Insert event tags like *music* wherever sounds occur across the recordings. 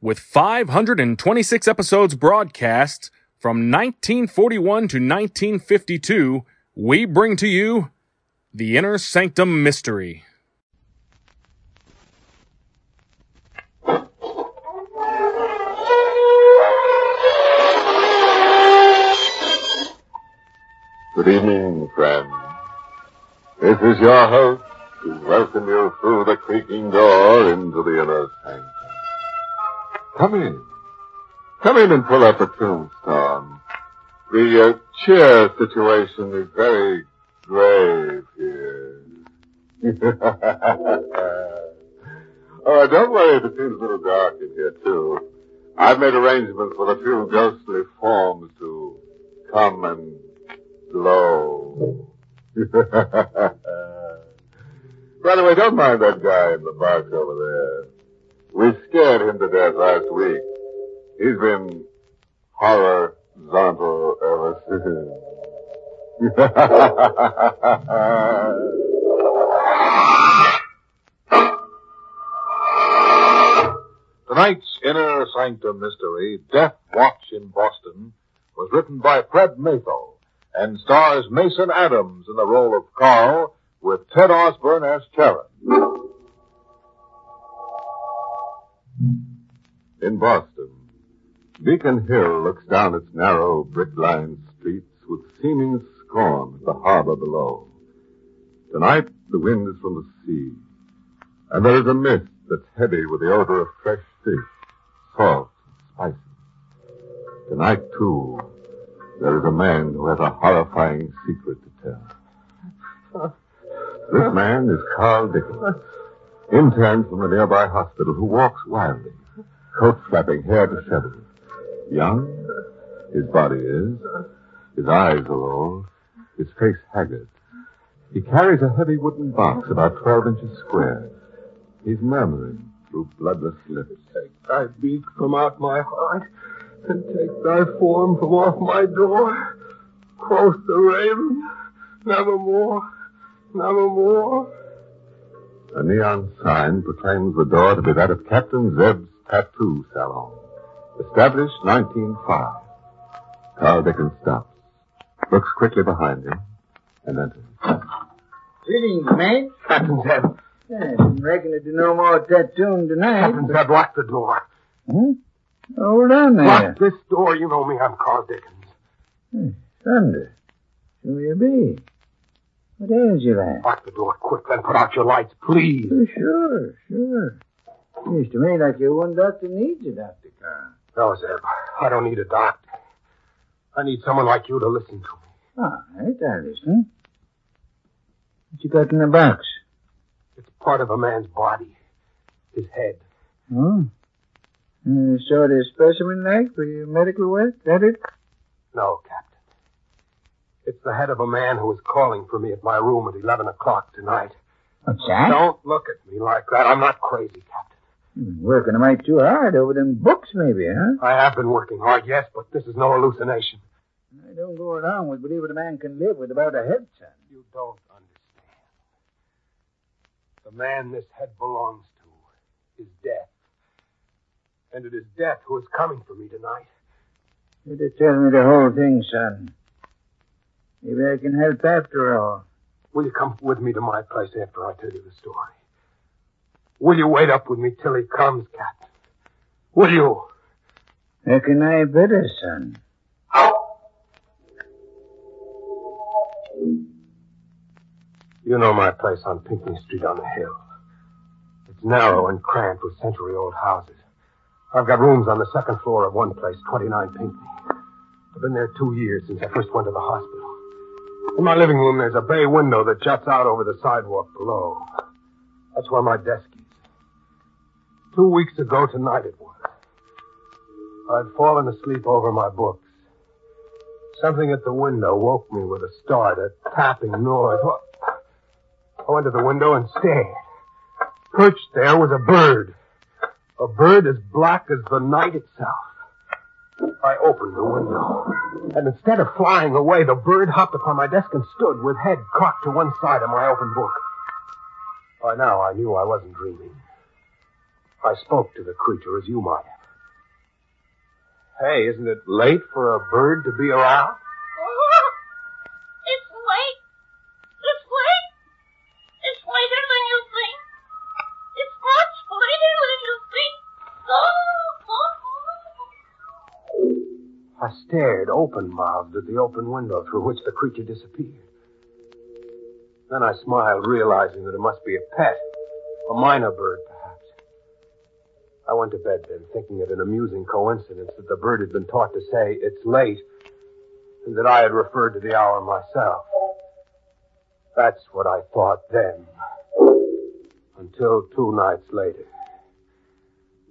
with 526 episodes broadcast from 1941 to 1952, we bring to you The Inner Sanctum Mystery. Good evening, friends. This is your host to welcome you through the creaking door into the inner sanctum. Come in. Come in and pull up a tombstone. The uh, chair situation is very grave here. *laughs* oh, don't worry it seems a little dark in here, too. I've made arrangements for a few ghostly forms to come and glow. *laughs* By the way, don't mind that guy in the box over there. We scared him to death last week. He's been horizontal ever since. *laughs* Tonight's Inner Sanctum Mystery, Death Watch in Boston, was written by Fred Matho and stars Mason Adams in the role of Carl with Ted Osborne as Charon. In Boston, Beacon Hill looks down its narrow, brick-lined streets with seeming scorn at the harbor below. Tonight, the wind is from the sea, and there is a mist that's heavy with the odor of fresh fish, salt, and spices. Tonight, too, there is a man who has a horrifying secret to tell. This man is Carl Dickens, intern from a nearby hospital who walks wildly, coat flapping, hair disheveled. Young, his body is. His eyes are old, his face haggard. He carries a heavy wooden box about 12 inches square. He's murmuring through bloodless lips. Take thy beak from out my heart, and take thy form from off my door. Quoth the raven, nevermore, nevermore. A neon sign proclaims the door to be that of Captain Zeb's Tattoo Salon. Established 1905. Carl Dickens stops, looks quickly behind him, and enters. Greetings, mate. Captain Zeb. Yeah, reckon to do no more tattooing tonight. Captain Zeb, lock the door. Hmm? Hold on there. Lock this door. You know me. I'm Carl Dickens. Hey, thunder. Who you be? What ails you, lad? Lock the door quick, then put out your lights, please. Oh, sure, sure. Seems to me like your one doctor needs you, Dr. Carl. No, Zeb. I don't need a doctor. I need someone like you to listen to me. All right, I'll listen. What you got in the box? It's part of a man's body. His head. Oh? Uh, sort of specimen like for your medical work? That it? No, Captain. It's the head of a man who is calling for me at my room at 11 o'clock tonight. What's that? Don't look at me like that. I'm not crazy, Captain. Working a mite too hard over them books, maybe, huh? I have been working hard, yes, but this is no hallucination. I don't go around with believing a man can live with about a head, son. You don't understand. The man this head belongs to is death. And it is death who is coming for me tonight. You to tell me the whole thing, son. Maybe I can help after all. Will you come with me to my place after I tell you the story? Will you wait up with me till he comes, Captain? Will you? Reckon I better, son. You know my place on Pinckney Street on the hill. It's narrow and cramped with century-old houses. I've got rooms on the second floor of one place, 29 Pinckney. I've been there two years since I first went to the hospital. In my living room, there's a bay window that juts out over the sidewalk below. That's where my desk. Two weeks ago tonight it was. I'd fallen asleep over my books. Something at the window woke me with a start, a tapping noise. I went to the window and stared. Perched there was a bird. A bird as black as the night itself. I opened the window. And instead of flying away, the bird hopped upon my desk and stood with head cocked to one side of my open book. By now I knew I wasn't dreaming. I spoke to the creature as you might have. Hey, isn't it late for a bird to be around? Oh, it's late. It's late. It's later than you think. It's much later than you think. Oh, I stared open-mouthed at the open window through which the creature disappeared. Then I smiled, realizing that it must be a pet, a mynah bird. I went to bed then, thinking it an amusing coincidence that the bird had been taught to say, it's late, and that I had referred to the hour myself. That's what I thought then. Until two nights later.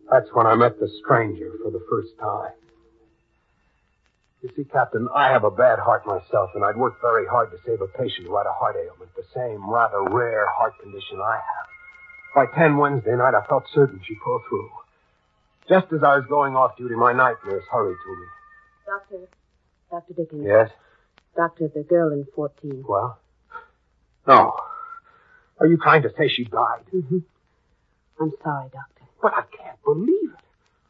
That's when I met the stranger for the first time. You see, Captain, I have a bad heart myself, and I'd worked very hard to save a patient who had a heart ailment, the same rather rare heart condition I have. By 10 Wednesday night, I felt certain she'd pull through. Just as I was going off duty, my night nurse hurried to me. Doctor, Dr. Dickens. Yes? Doctor, the girl in 14. Well? No. Are you trying to say she died? Mm-hmm. I'm sorry, Doctor. But I can't believe it.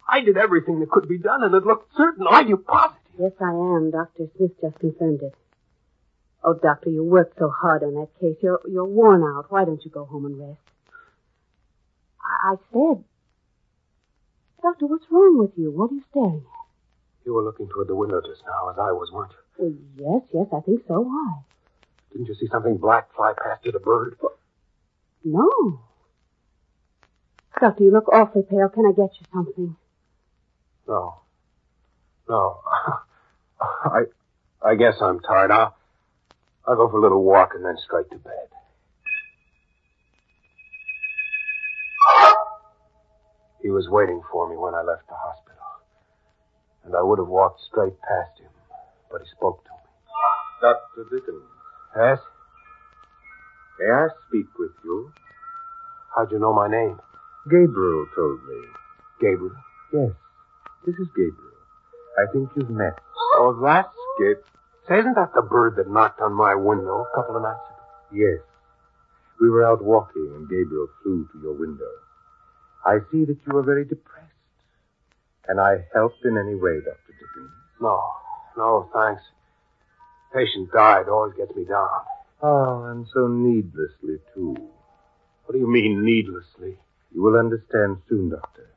I did everything that could be done, and it looked certain. Are you positive? Yes, I am. Dr. Smith just confirmed it. Oh, Doctor, you worked so hard on that case. You're, you're worn out. Why don't you go home and rest? I, I said. Doctor, what's wrong with you? What are you staring at? You were looking toward the window just now, as I was, weren't you? Well, yes, yes, I think so. Why? Didn't you see something black fly past you, the bird? No. Doctor, you look awfully pale. Can I get you something? No. No. *laughs* I I guess I'm tired. I'll I'll go for a little walk and then straight to bed. He was waiting for me when I left the hospital. And I would have walked straight past him, but he spoke to me. Dr. Dickens, Yes? may I speak with you? How'd you know my name? Gabriel told me. Gabriel. Yes, this is Gabriel. I think you've met. Oh, that's. Say, isn't that the bird that knocked on my window a couple of nights ago? Yes. We were out walking and Gabriel flew to your window. I see that you are very depressed. Can I help in any way, Dr. Dickens? No, no, thanks. Patient died always gets me down. Oh, and so needlessly, too. What do you mean, needlessly? You will understand soon, Doctor.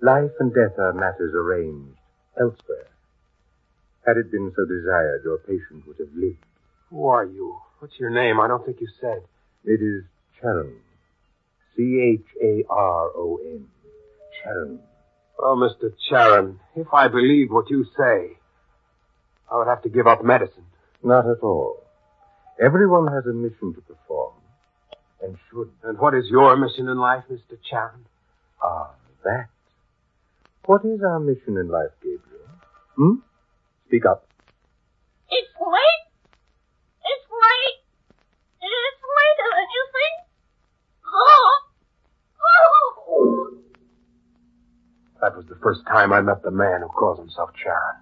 Life and death are matters arranged elsewhere. Had it been so desired, your patient would have lived. Who are you? What's your name? I don't think you said. It is Charon. C-H-A-R-O-N. Charon. Well, Mr. Charon, if I believed what you say, I would have to give up medicine. Not at all. Everyone has a mission to perform, and should. And what is your mission in life, Mr. Charon? Ah, that. What is our mission in life, Gabriel? Hmm? Speak up. It's late. It's late. It's later than you think. Oh. Oh. That was the first time I met the man who calls himself Charon.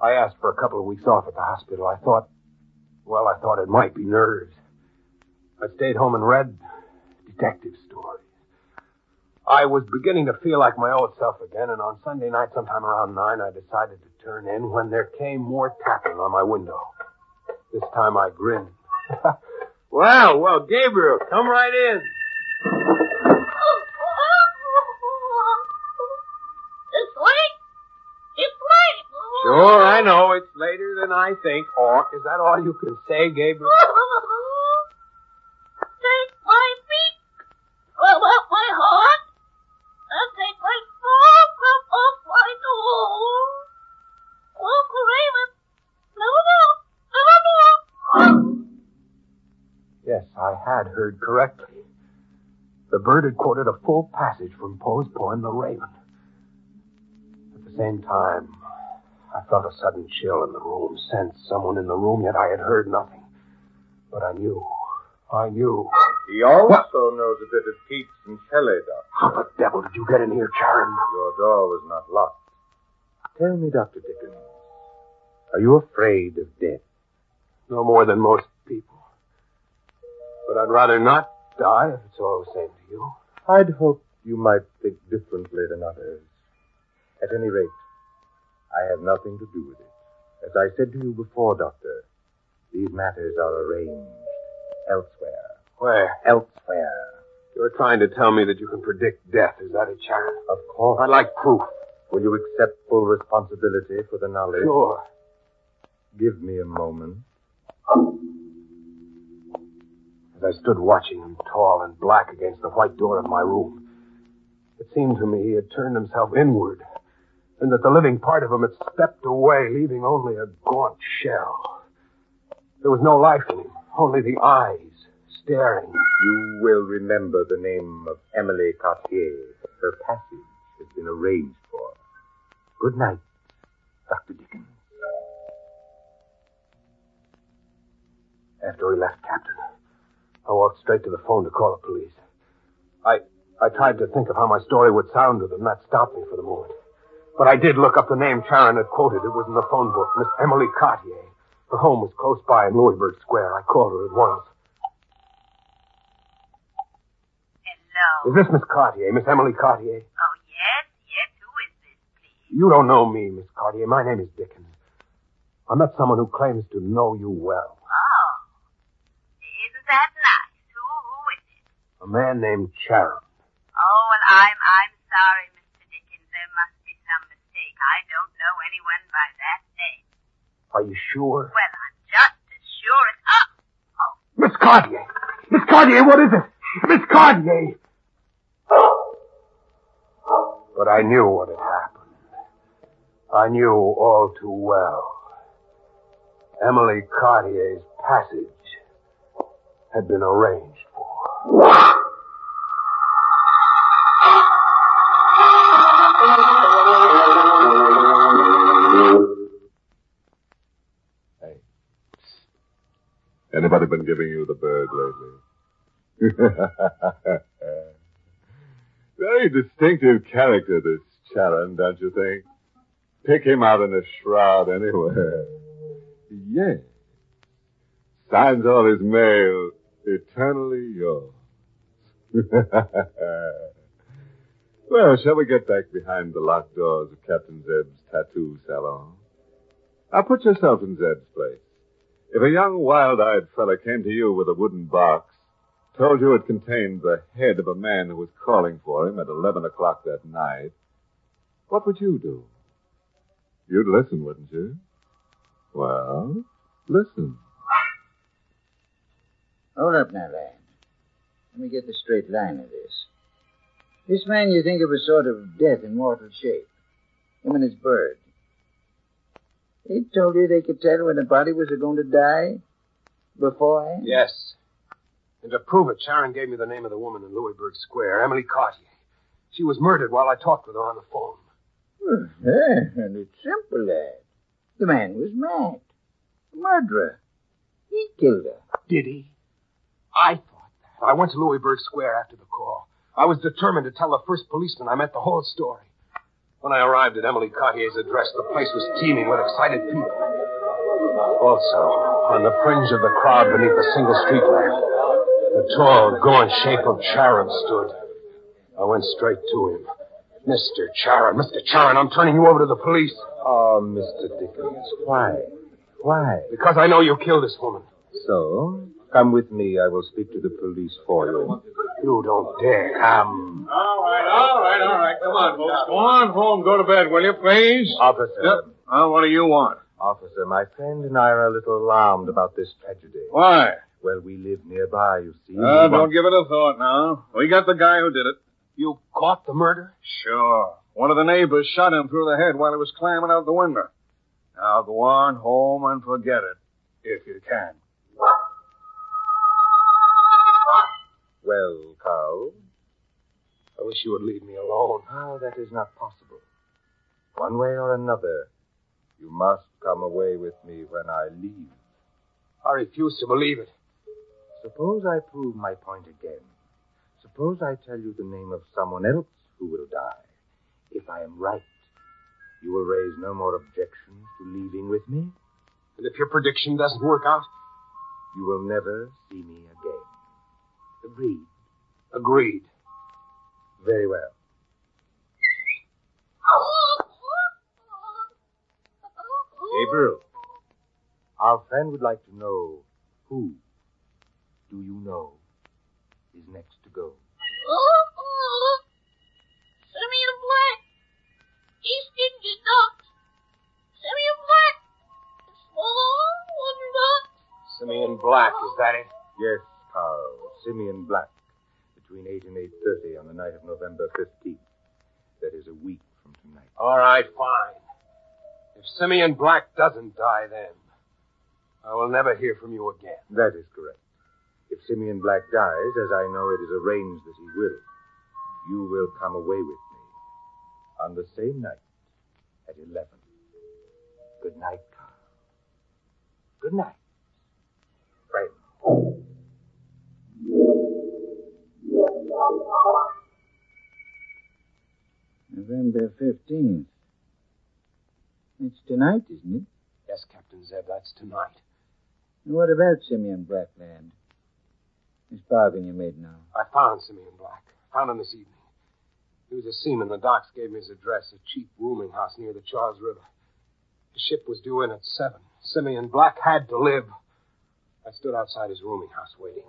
I asked for a couple of weeks off at the hospital. I thought, well, I thought it might be nerves. I stayed home and read detective stories. I was beginning to feel like my old self again, and on Sunday night, sometime around nine, I decided to turn in when there came more tapping on my window. This time I grinned. *laughs* well, well, Gabriel, come right in. Sure, I know it's later than I think. Or is that all you can say, Gabriel? Take my feet. Rub up my heart. And take my photograph off my door. Walk Raymond. Never more. Never more. Yes, I had heard correctly. The bird had quoted a full passage from Poe's poem, The Raven. At the same time, felt felt a sudden chill in the room, sensed someone in the room, yet I had heard nothing. But I knew. I knew. He also knows a bit of Keats and Shelley, Doctor. How the devil did you get in here, Charon? Your door was not locked. Tell me, Dr. Dickens, are you afraid of death? No more than most people. But I'd rather not die if it's all the same to you. I'd hoped you might think differently than others. At any rate, I have nothing to do with it. As I said to you before, Doctor, these matters are arranged elsewhere. Where? Elsewhere. You're trying to tell me that you can predict death, is that it, Charon? Of course. I'd like proof. Will you accept full responsibility for the knowledge? Sure. Give me a moment. As I stood watching him, tall and black against the white door of my room, it seemed to me he had turned himself inward, and that the living part of him had stepped away, leaving only a gaunt shell. There was no life in him, only the eyes staring. You will remember the name of Emily Cartier. Her passage has been arranged for. Good night, Dr. Dickens. After he left, Captain, I walked straight to the phone to call the police. I I tried to think of how my story would sound to them. That stopped me for the moment. But I did look up the name Charon had quoted. It was in the phone book. Miss Emily Cartier. Her home was close by in Louisburg Square. I called her at once. Hello. Is this Miss Cartier, Miss Emily Cartier? Oh, yes, yes. Who is this, please? You don't know me, Miss Cartier. My name is Dickens. I met someone who claims to know you well. Oh. Isn't that nice? Who, who is it? A man named Charon. Oh, and I'm, I'm sorry, Mr. Dickens. There must be some mistake. I don't know anyone by that name. Are you sure? Well, I'm just as sure as... Oh, oh. Miss Cartier! Miss Cartier, what is it? Miss Cartier! But I knew what had happened. I knew all too well. Emily Cartier's passage had been arranged for. Lately? *laughs* Very distinctive character, this Charon, don't you think? Pick him out in a shroud anywhere. Yes. Signs all his mail, eternally yours. *laughs* well, shall we get back behind the locked doors of Captain Zeb's tattoo salon? Now put yourself in Zeb's place. If a young wild-eyed fella came to you with a wooden box, told you it contained the head of a man who was calling for him at 11 o'clock that night, what would you do? You'd listen, wouldn't you? Well, listen. Hold up now, lad. Let me get the straight line of this. This man you think of as sort of death in mortal shape. Him and his bird. He told you they could tell when the body was going to die beforehand? Yes. And to prove it, Charon gave me the name of the woman in Louisburg Square, Emily Cartier. She was murdered while I talked with her on the phone. Well, yeah, and it's simple, lad. The man was mad. A murderer. He killed her. Did he? I thought that. I went to Louisburg Square after the call. I was determined to tell the first policeman I met the whole story. When I arrived at Emily Cartier's address, the place was teeming with excited people. Also, on the fringe of the crowd beneath a single street lamp, the tall, gaunt shape of Charon stood. I went straight to him. Mr. Charon, Mr. Charon, I'm turning you over to the police. Ah, oh, Mr. Dickens, why? Why? Because I know you killed this woman. So, come with me. I will speak to the police for you. You don't dare. Come. All right, all right, all right. Come on, folks. Go on home. Go to bed, will you, please? Officer. Yep. Well, what do you want? Officer, my friend and I are a little alarmed about this tragedy. Why? Well, we live nearby, you see. Uh, We don't want- give it a thought now. We got the guy who did it. You caught the murder? Sure. One of the neighbors shot him through the head while he was climbing out the window. Now go on home and forget it, if you can. Well, Carl, I wish you would leave me alone. how that is not possible. One way or another, You must come away with me when I leave. I refuse to believe it. Suppose I prove my point again. Suppose I tell you the name of someone else who will die. If I am right, you will raise no more objections to leaving with me. And if your prediction doesn't work out? You will never see me again. Agreed. Agreed. Very well. Gabriel, our friend would like to know who, do you know, is next to go? Simeon Black. Simeon Black. Simeon Black, is that it? Yes, Carl. Simeon Black. Between 8 and 8.30 on the night of November 15th. That is a week from tonight. All right, fine. If Simeon Black doesn't die then, I will never hear from you again. That is correct. If Simeon Black dies, as I know it is arranged that he will, you will come away with me on the same night at 11. Good night, Carl. Good night, friend. November 15th. It's tonight, isn't it? Yes, Captain Zeb, that's tonight. And what about Simeon Blackland? This bargain you made now. I found Simeon Black. Found him this evening. He was a seaman. The docks gave me his address, a cheap rooming house near the Charles River. The ship was due in at seven. Simeon Black had to live. I stood outside his rooming house waiting.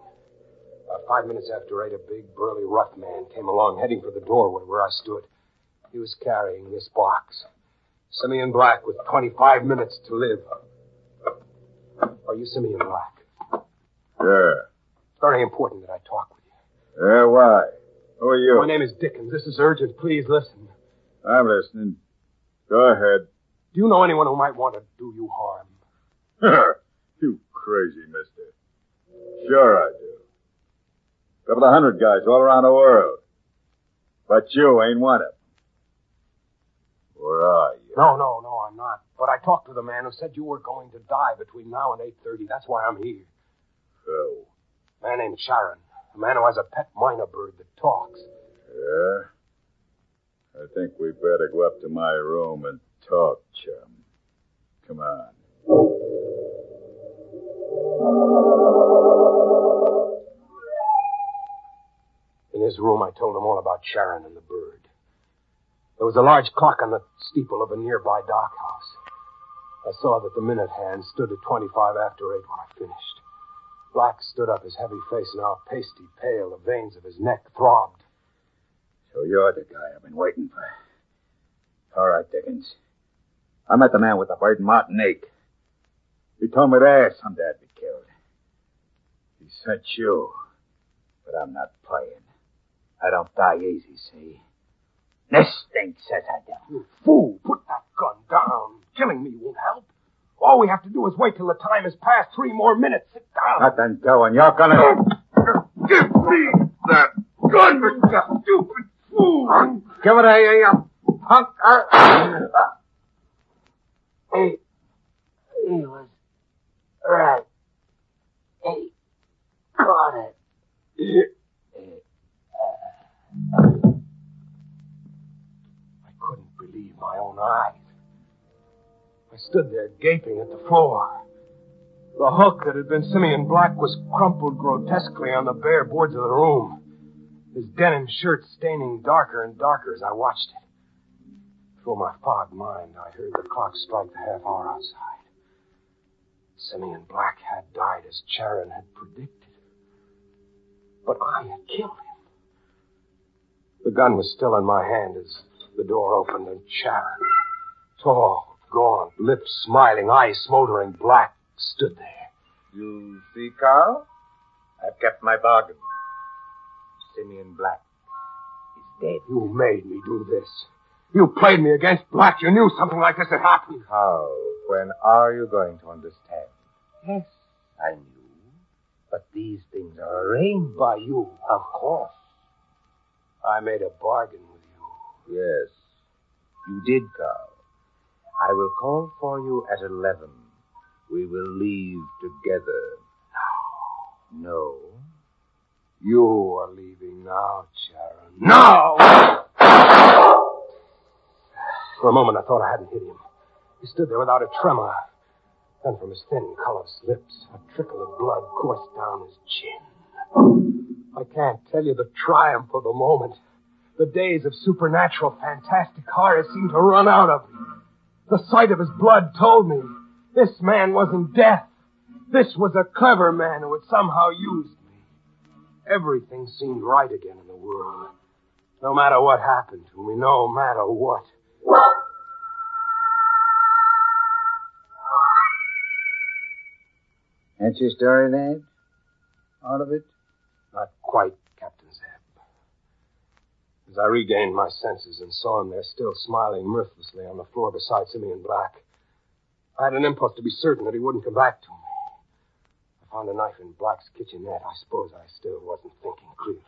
About five minutes after eight, a big, burly, rough man came along, heading for the doorway where I stood. He was carrying this box. Simeon Black with 25 minutes to live. Are you Simeon Black? Yeah. It's very important that I talk with you. Yeah, why? Who are you? My name is Dickens. This is urgent. Please listen. I'm listening. Go ahead. Do you know anyone who might want to do you harm? *laughs* you crazy mister. Sure I do. Couple of hundred guys all around the world. But you ain't one of them. Where are you? No, no, no, I'm not. But I talked to the man who said you were going to die between now and 8.30. That's why I'm here. Who? A man named Charon. A man who has a pet mynah bird that talks. Yeah? I think we better go up to my room and talk, chum. Come on. His room, I told him all about Charon and the bird. There was a large clock on the steeple of a nearby dock house. I saw that the minute hand stood at 25 after 8 when I finished. Black stood up, his heavy face now pasty pale. The veins of his neck throbbed. So you're the guy I've been waiting for. All right, Dickens. I met the man with the bird in Martinique. He told me there someday I'd be killed. He sent you. But I'm not playing. I don't die easy, see? Instinct says I don't. You fool! Put that gun down. Killing me won't help. All we have to do is wait till the time has passed. Three more minutes. Sit down. Nothing doing. You're gonna. Give me that gun, you stupid fool! Give it here, you punk. He, he was stood there gaping at the floor. The hook that had been Simeon Black was crumpled grotesquely on the bare boards of the room, his denim shirt staining darker and darker as I watched it. Through my fogged mind, I heard the clock strike the half hour outside. Simeon Black had died as Charon had predicted. But I had killed him. The gun was still in my hand as the door opened and Charon, tall, gaunt, lips smiling, eyes smoldering black, stood there. You see, Carl? I've kept my bargain. Simeon Black is dead. You made me do this. You played me against Black. You knew something like this had happened. How? When are you going to understand? Yes, I knew. But these things are arranged. By you. Of course. I made a bargain with you. Yes, you did, Carl. I will call for you at 11. We will leave together. No. No. You are leaving now, Charon. No! For a moment, I thought I hadn't hit him. He stood there without a tremor. Then from his thin, colorless lips, a trickle of blood coursed down his chin. I can't tell you the triumph of the moment. The days of supernatural, fantastic horror seemed to run out of me. The sight of his blood told me this man wasn't death. This was a clever man who had somehow used me. Everything seemed right again in the world. No matter what happened to me, no matter what. That's your story, lad? All of it? Not quite. As I regained my senses and saw him there still smiling mirthlessly on the floor beside Simeon Black, I had an impulse to be certain that he wouldn't come back to me. I found a knife in Black's kitchenette. I suppose I still wasn't thinking clearly.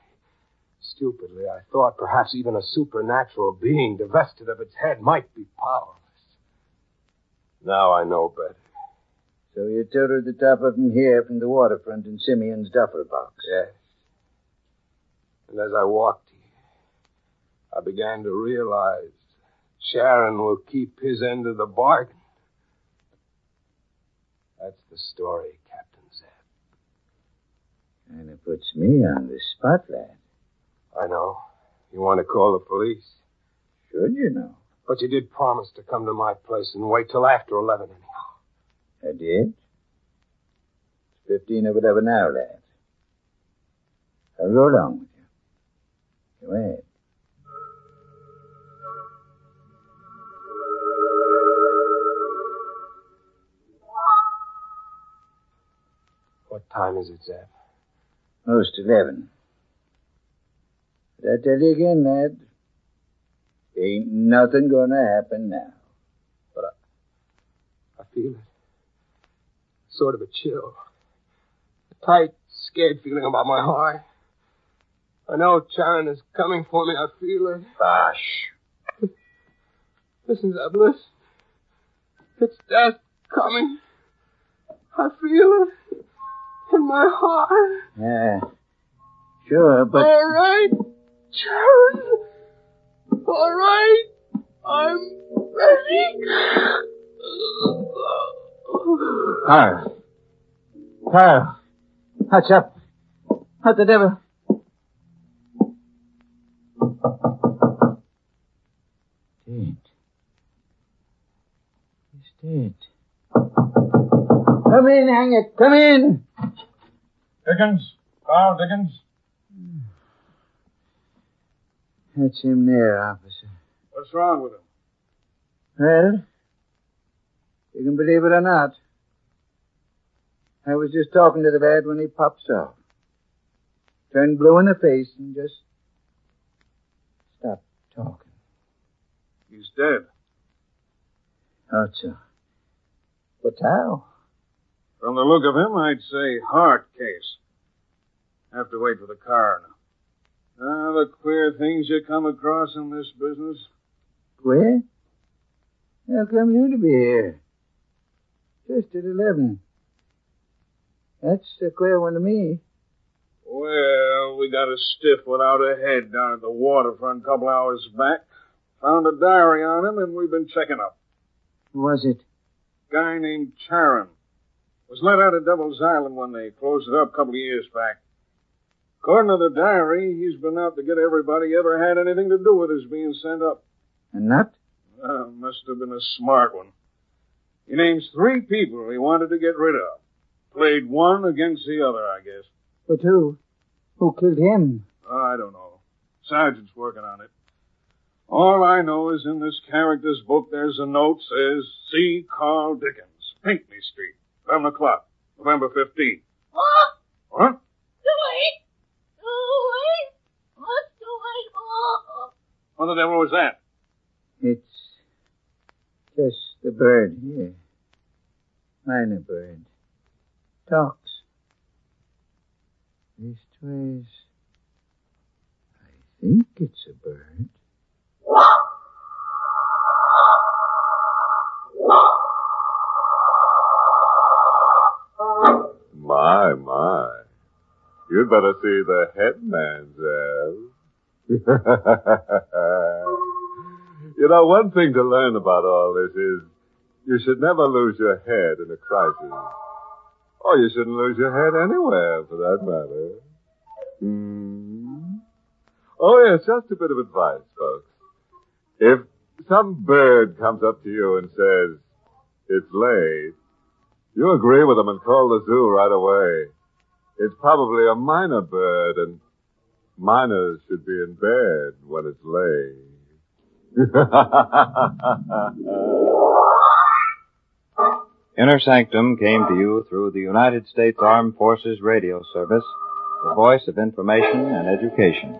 Stupidly, I thought perhaps even a supernatural being divested of its head might be powerless. Now I know better. So you toted the top of him here from the waterfront in Simeon's duffel box. Yes. And as I walked I began to realize Charon will keep his end of the bargain. That's the story, Captain Zeb. And it puts me on the spot, lad. I know. You want to call the police? Should you know? But you did promise to come to my place and wait till after 11 anyhow. I did. It's 15 of 11 now, lad. I'll go along with you. Go ahead. What time is it, Zeb? Most 11. But I tell you again, lad, ain't nothing gonna happen now. But I, I feel it. Sort of a chill. A tight, scared feeling about my heart. I know Charon is coming for me. I feel it. Bosh. Listen, Zeb, listen. It's death coming. I feel it in my heart. Yeah. Sure, but. All right, Charon. All right. I'm ready. Carl. Carl. What's up? What the devil? Dead. He's dead. Come in, hang it. Come in. Dickens? Carl Dickens? That's him there, officer. What's wrong with him? Well, you can believe it or not. I was just talking to the lad when he pops off. Turned blue in the face and just stopped talking. He's dead. Thought so. But how? From the look of him, I'd say heart case. Have to wait for the coroner. Ah, the queer things you come across in this business. Where? How come you to be here? Just at eleven. That's a queer one to me. Well, we got a stiff without a head down at the waterfront a couple hours back. Found a diary on him, and we've been checking up. Who was it? Guy named Charon. Was let out of Devil's Island when they closed it up a couple of years back. According to the diary, he's been out to get everybody he ever had anything to do with his being sent up. A nut? Uh, must have been a smart one. He names three people he wanted to get rid of. Played one against the other, I guess. But who? Who killed him? I don't know. Sergeant's working on it. All I know is in this character's book there's a note says C. Carl Dickens, Pinckney Street, 11 o'clock, November 15th. What? What? Too late. Too late. What's too late? Oh. What the devil was that? It's just the bird here. Mynah bird. Talks. Leastways, I think it's a bird. My, my. You'd better see the headman's *laughs* elf. you know, one thing to learn about all this is you should never lose your head in a crisis. Or you shouldn't lose your head anywhere, for that matter. Hmm. Oh, yes, just a bit of advice, folks. If some bird comes up to you and says, it's late, you agree with them and call the zoo right away. It's probably a mynah bird, and minors should be in bed when it's late. *laughs* Inner Sanctum came to you through the United States Armed Forces Radio Service, the voice of information and education.